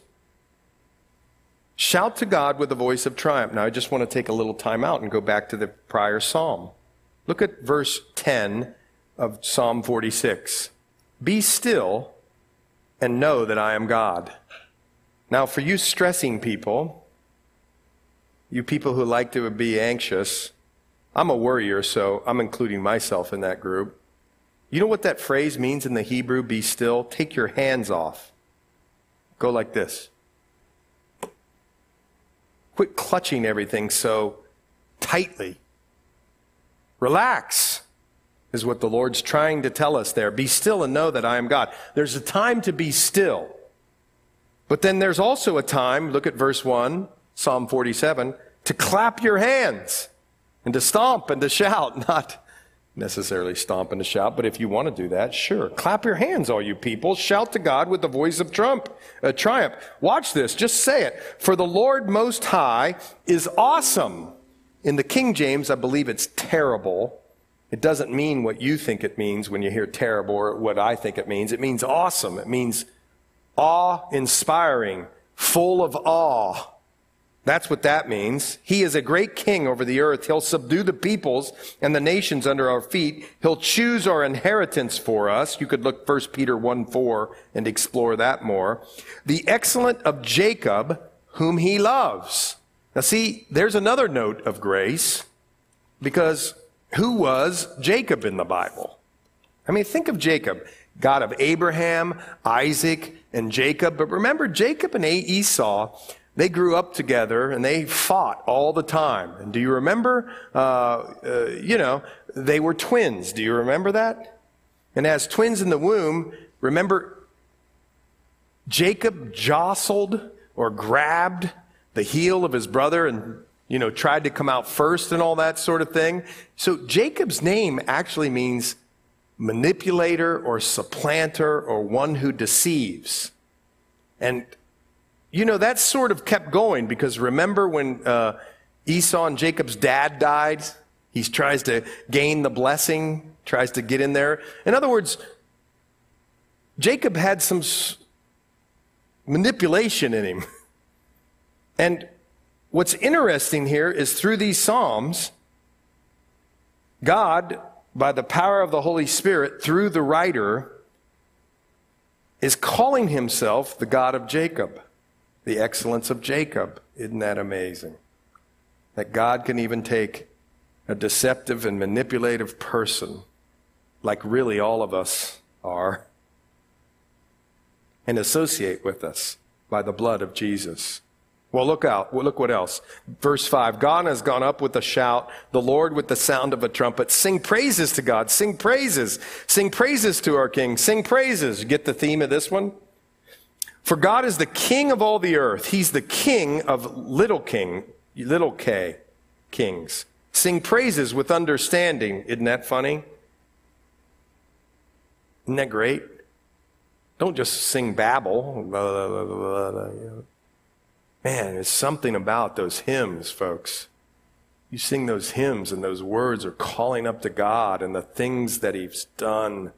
Shout to God with a voice of triumph. Now, I just want to take a little time out and go back to the prior psalm. Look at verse 10 of Psalm 46. Be still and know that I am God. Now, for you stressing people, you people who like to be anxious, I'm a worrier, so I'm including myself in that group. You know what that phrase means in the Hebrew, be still? Take your hands off. Go like this. Quit clutching everything so tightly. Relax, is what the Lord's trying to tell us there. Be still and know that I am God. There's a time to be still. But then there's also a time, look at verse 1, Psalm 47, to clap your hands and to stomp and to shout, (laughs) not necessarily stomp and to shout, but if you want to do that, sure. Clap your hands, all you people. Shout to God with the voice of trump, uh, triumph. Watch this. Just say it. For the Lord Most High is awesome. In the King James, I believe it's terrible. It doesn't mean what you think it means when you hear terrible or what I think it means. It means awesome. It means awe inspiring, full of awe. That's what that means. He is a great king over the earth. He'll subdue the peoples and the nations under our feet. He'll choose our inheritance for us. You could look 1 Peter 1 4 and explore that more. The excellent of Jacob, whom he loves. Now see, there's another note of grace because who was Jacob in the Bible? I mean, think of Jacob, God of Abraham, Isaac, and Jacob. But remember, Jacob and Esau they grew up together and they fought all the time. And do you remember? Uh, uh, you know, they were twins. Do you remember that? And as twins in the womb, remember Jacob jostled or grabbed the heel of his brother and, you know, tried to come out first and all that sort of thing. So Jacob's name actually means manipulator or supplanter or one who deceives. And, you know, that sort of kept going because remember when uh, Esau and Jacob's dad died? He tries to gain the blessing, tries to get in there. In other words, Jacob had some manipulation in him. (laughs) And what's interesting here is through these Psalms, God, by the power of the Holy Spirit, through the writer, is calling himself the God of Jacob, the excellence of Jacob. Isn't that amazing? That God can even take a deceptive and manipulative person, like really all of us are, and associate with us by the blood of Jesus. Well, look out. Well, look what else. Verse 5 God has gone up with a shout, the Lord with the sound of a trumpet. Sing praises to God. Sing praises. Sing praises to our King. Sing praises. You get the theme of this one? For God is the King of all the earth. He's the King of little king, little k, kings. Sing praises with understanding. Isn't that funny? Isn't that great? Don't just sing babble. Man, there's something about those hymns, folks. You sing those hymns, and those words are calling up to God and the things that He's done.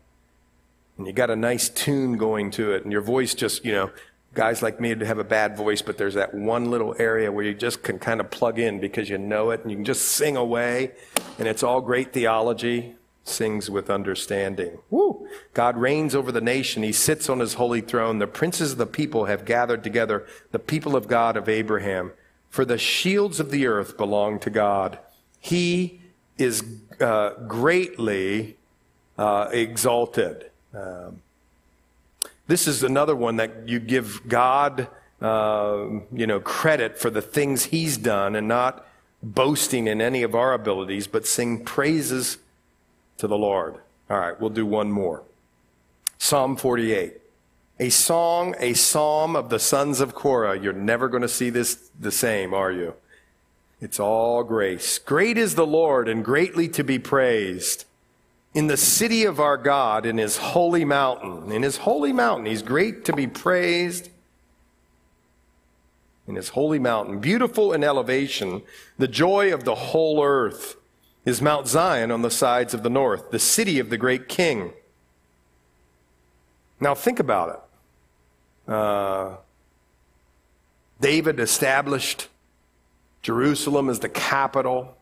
And you got a nice tune going to it, and your voice just, you know, guys like me have a bad voice, but there's that one little area where you just can kind of plug in because you know it, and you can just sing away, and it's all great theology sings with understanding. Woo! God reigns over the nation. He sits on his holy throne. The princes of the people have gathered together, the people of God of Abraham. For the shields of the earth belong to God. He is uh, greatly uh, exalted. Um, this is another one that you give God, uh, you know, credit for the things He's done, and not boasting in any of our abilities, but sing praises to the Lord. All right, we'll do one more. Psalm 48. A song, a psalm of the sons of Korah. You're never going to see this the same, are you? It's all grace. Great is the Lord and greatly to be praised. In the city of our God, in his holy mountain, in his holy mountain, he's great to be praised. In his holy mountain, beautiful in elevation, the joy of the whole earth is Mount Zion on the sides of the north, the city of the great king. Now think about it. Uh, David established Jerusalem as the capital.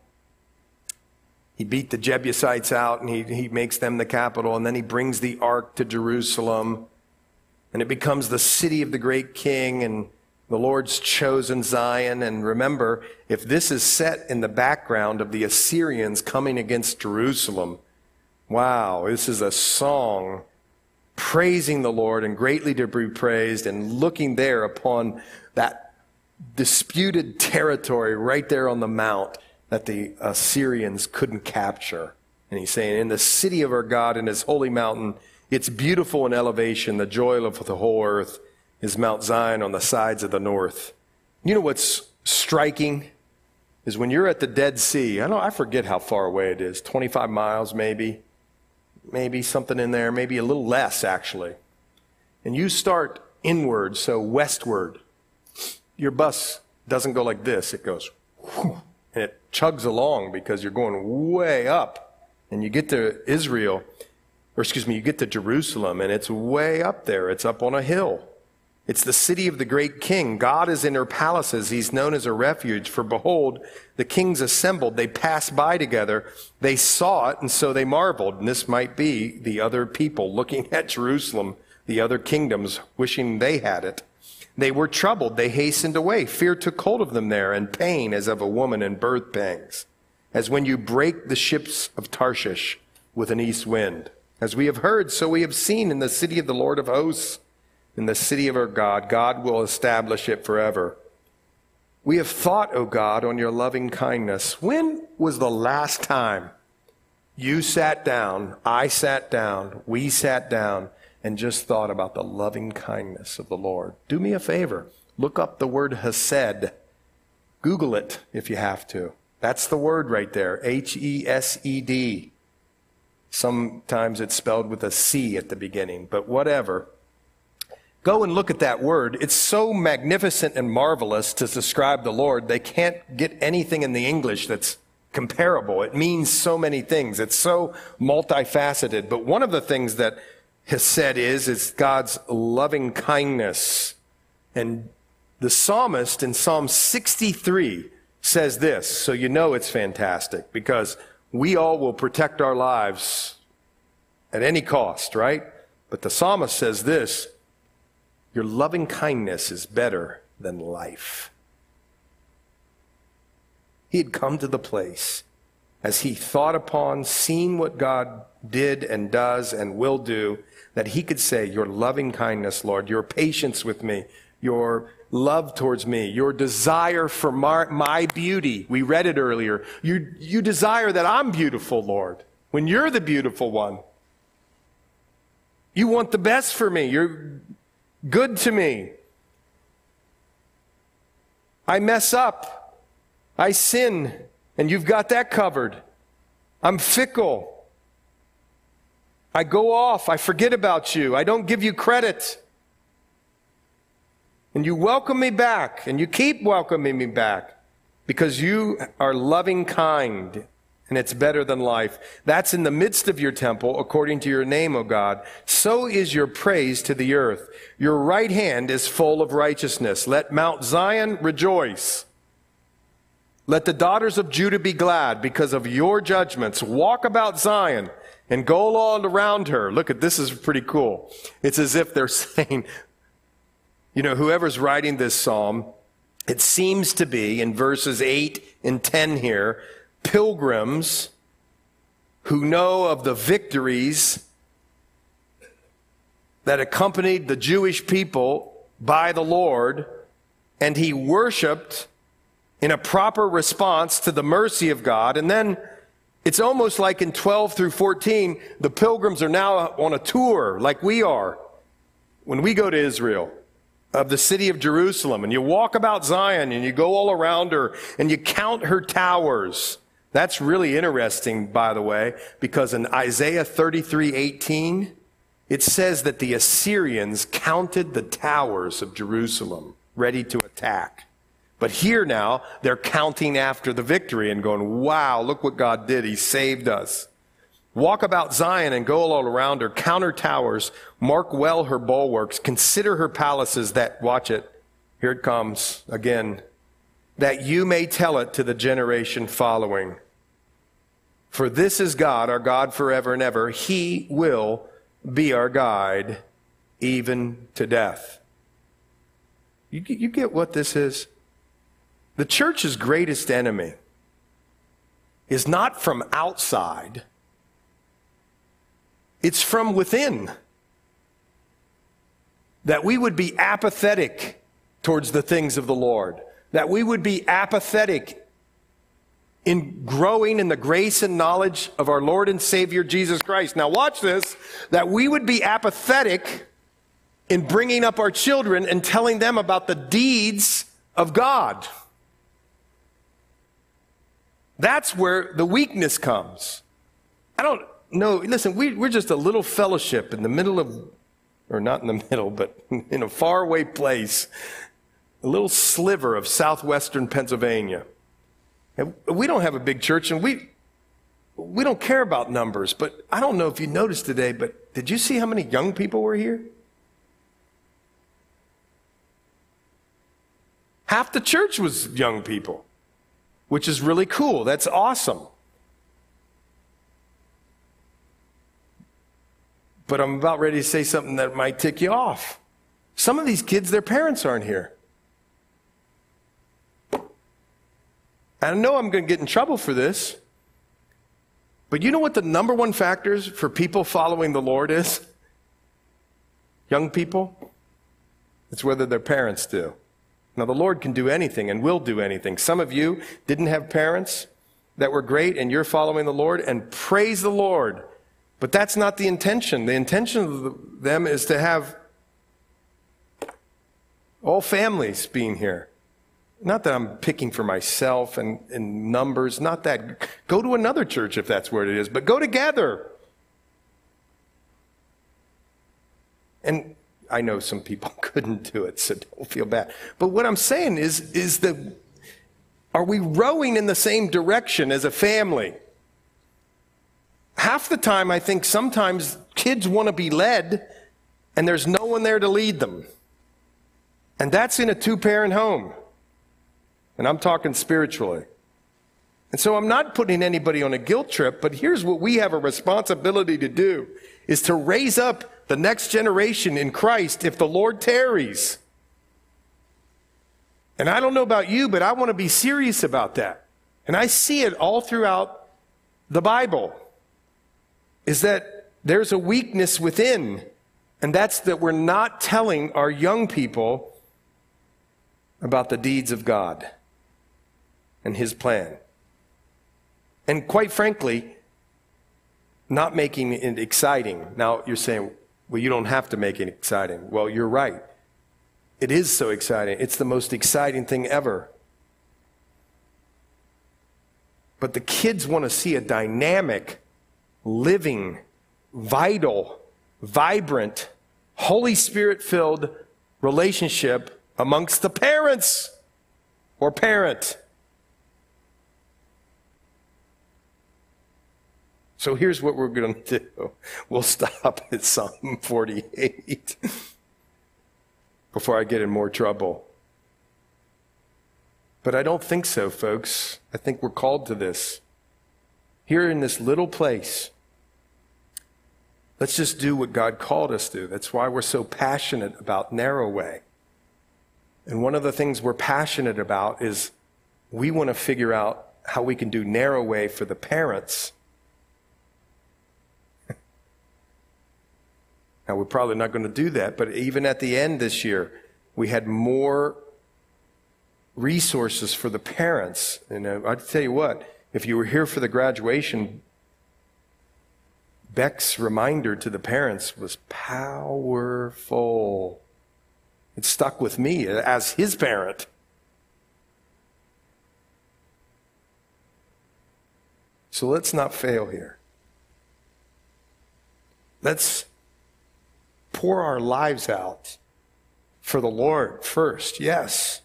He beat the Jebusites out and he, he makes them the capital, and then he brings the ark to Jerusalem, and it becomes the city of the great king. And the Lord's chosen Zion. And remember, if this is set in the background of the Assyrians coming against Jerusalem, wow, this is a song praising the Lord and greatly to be praised and looking there upon that disputed territory right there on the mount that the uh, Assyrians couldn't capture. And he's saying, in the city of our God, in his holy mountain, it's beautiful in elevation, the joy of the whole earth is Mount Zion on the sides of the north. You know what's striking is when you're at the Dead Sea. I know I forget how far away it is, 25 miles maybe, maybe something in there, maybe a little less actually. And you start inward, so westward. Your bus doesn't go like this, it goes and it chugs along because you're going way up. And you get to Israel, or excuse me, you get to Jerusalem, and it's way up there. It's up on a hill. It's the city of the great king. God is in her palaces. He's known as a refuge. For behold, the kings assembled. They passed by together. They saw it, and so they marveled. And this might be the other people looking (laughs) at Jerusalem, the other kingdoms, wishing they had it. They were troubled. They hastened away. Fear took hold of them there, and pain as of a woman in birth pangs, as when you break the ships of Tarshish with an east wind. As we have heard, so we have seen in the city of the Lord of hosts in the city of our God. God will establish it forever. We have thought, O God, on your loving kindness. When was the last time you sat down, I sat down, we sat down, and just thought about the loving kindness of the Lord? Do me a favor. Look up the word Hesed. Google it if you have to. That's the word right there H E S E D. Sometimes it's spelled with a C at the beginning, but whatever. Go and look at that word. It's so magnificent and marvelous to describe the Lord. They can't get anything in the English that's comparable. It means so many things. It's so multifaceted. But one of the things that Hesed is, it's God's loving kindness. And the psalmist in Psalm 63 says this, so you know it's fantastic because we all will protect our lives at any cost, right? But the psalmist says this your loving kindness is better than life. He had come to the place as he thought upon, seen what God did and does and will do, that he could say, Your loving kindness, Lord, your patience with me, your love towards me, your desire for my, my, beauty. We read it earlier. You, you desire that I'm beautiful, Lord, when you're the beautiful one. You want the best for me. You're good to me. I mess up. I sin, and you've got that covered. I'm fickle. I go off. I forget about you. I don't give you credit. And you welcome me back, and you keep welcoming me back because you are loving kind and it's better than life. That's in the midst of your temple, according to your name, O God. So is your praise to the earth. Your right hand is full of righteousness. Let Mount Zion rejoice. Let the daughters of Judah be glad because of your judgments. Walk about Zion and go all around her. Look at this is pretty cool. It's as if they're (laughs) saying, you know, whoever's writing this psalm, it seems to be in verses 8 and 10 here, pilgrims who know of the victories that accompanied the Jewish people by the Lord, and he worshiped in a proper response to the mercy of God. And then it's almost like in 12 through 14, the pilgrims are now on a tour like we are when we go to Israel of the city of Jerusalem and you walk about Zion and you go all around her and you count her towers. That's really interesting, by the way, because in Isaiah 33 18, it says that the Assyrians counted the towers of Jerusalem ready to attack. But here now, they're counting after the victory and going, wow, look what God did. He saved us. Walk about Zion and go all around her, count her towers, mark well her bulwarks, consider her palaces that, watch it, here it comes again, that you may tell it to the generation following. For this is God, our God forever and ever. He will be our guide even to death. You, you get what this is? The church's greatest enemy is not from outside, it's from within. That we would be apathetic towards the things of the Lord, that we would be apathetic in growing in the grace and knowledge of our Lord and Savior Jesus Christ. Now, watch this that we would be apathetic in bringing up our children and telling them about the deeds of God. That's where the weakness comes. I don't know. Listen, we, we're just a little fellowship in the middle of, or not in the (laughs) middle, but in a faraway place, a little sliver of southwestern Pennsylvania. And we don't have a big church and we, we don't care about numbers, but I don't know if you noticed today, but did you see how many young people were here? Half the church was young people, which is really cool. That's awesome. But I'm about ready to say something that might tick you off. Some of these kids, their parents aren't here. I know I'm going to get in trouble for this, but you know what the number one factors for people following the Lord is? Young people? It's whether their parents do. Now, the Lord can do anything and will do anything. Some of you didn't have parents that were great and you're following the Lord and praise the Lord. But that's not the intention. The intention of them is to have all families being here. Not that I'm picking for myself and, and numbers, not that. Go to another church if that's where it is, but go together. And I know some people (laughs) couldn't do it, so don't feel bad. But what I'm saying is, is that are we rowing in the same direction as a family? Half the time, I think sometimes kids want to be led, and there's no one there to lead them. And that's in a two parent home. And I'm talking spiritually. And so I'm not putting anybody on a guilt trip, but here's what we have a responsibility to do is to raise up the next generation in Christ if the Lord tarries. And I don't know about you, but I want to be serious about that. And I see it all throughout the Bible. Is that there's a weakness within, and that's that we're not telling our young people about the deeds of God and His plan. And quite frankly, not making it exciting. Now, you're saying, well, you don't have to make it exciting. Well, you're right. It is so exciting. It's the most exciting thing ever. But the kids want to see a dynamic, living, vital, vibrant, Holy Spirit filled relationship amongst the parents or parent. So here's what we're going to do. We'll stop at Psalm 48 before I get in more trouble. But I don't think so, folks. I think we're called to this. Here in this little place, let's just do what God called us to. That's why we're so passionate about Narrow Way. And one of the things we're passionate about is we want to figure out how we can do Narrow Way for the parents Now, we're probably not going to do that, but even at the end this year, we had more resources for the parents. And uh, I'd tell you what, if you were here for the graduation, Beck's reminder to the parents was powerful. It stuck with me as his parent. So let's not fail here. Let's pour our lives out for the Lord first, yes.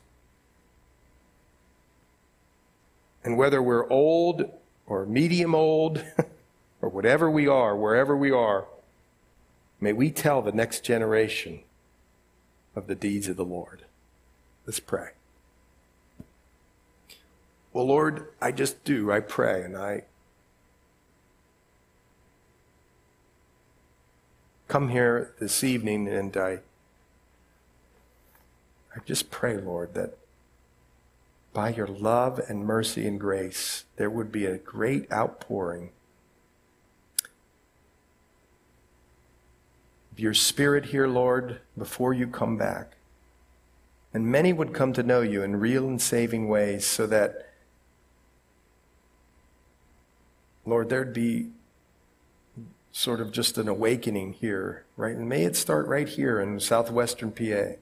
And whether we're old or medium old (laughs) or whatever we are, wherever we are, may we tell the next generation of the deeds of the Lord. Let's pray. Well, Lord, I just do. I pray and I come here this evening and I, I just pray, Lord, that by your love and mercy and grace, there would be a great outpouring of your spirit here, Lord, before you come back. And many would come to know you in real and saving ways so that, Lord, there'd be sort of just an awakening here, right? And may it start right here in southwestern PA.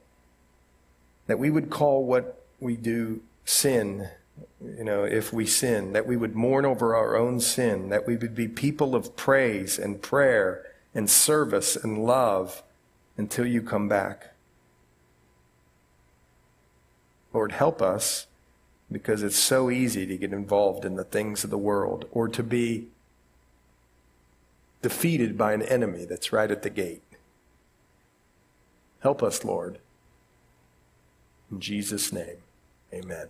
That we would call what we do sin, you know, if we sin, that we would mourn over our own sin, that we would be people of praise and prayer and service and love until you come back. Lord, help us because it's so easy to get involved in the things of the world or to be defeated by an enemy that's right at the gate. Help us, Lord. In Jesus' name, amen.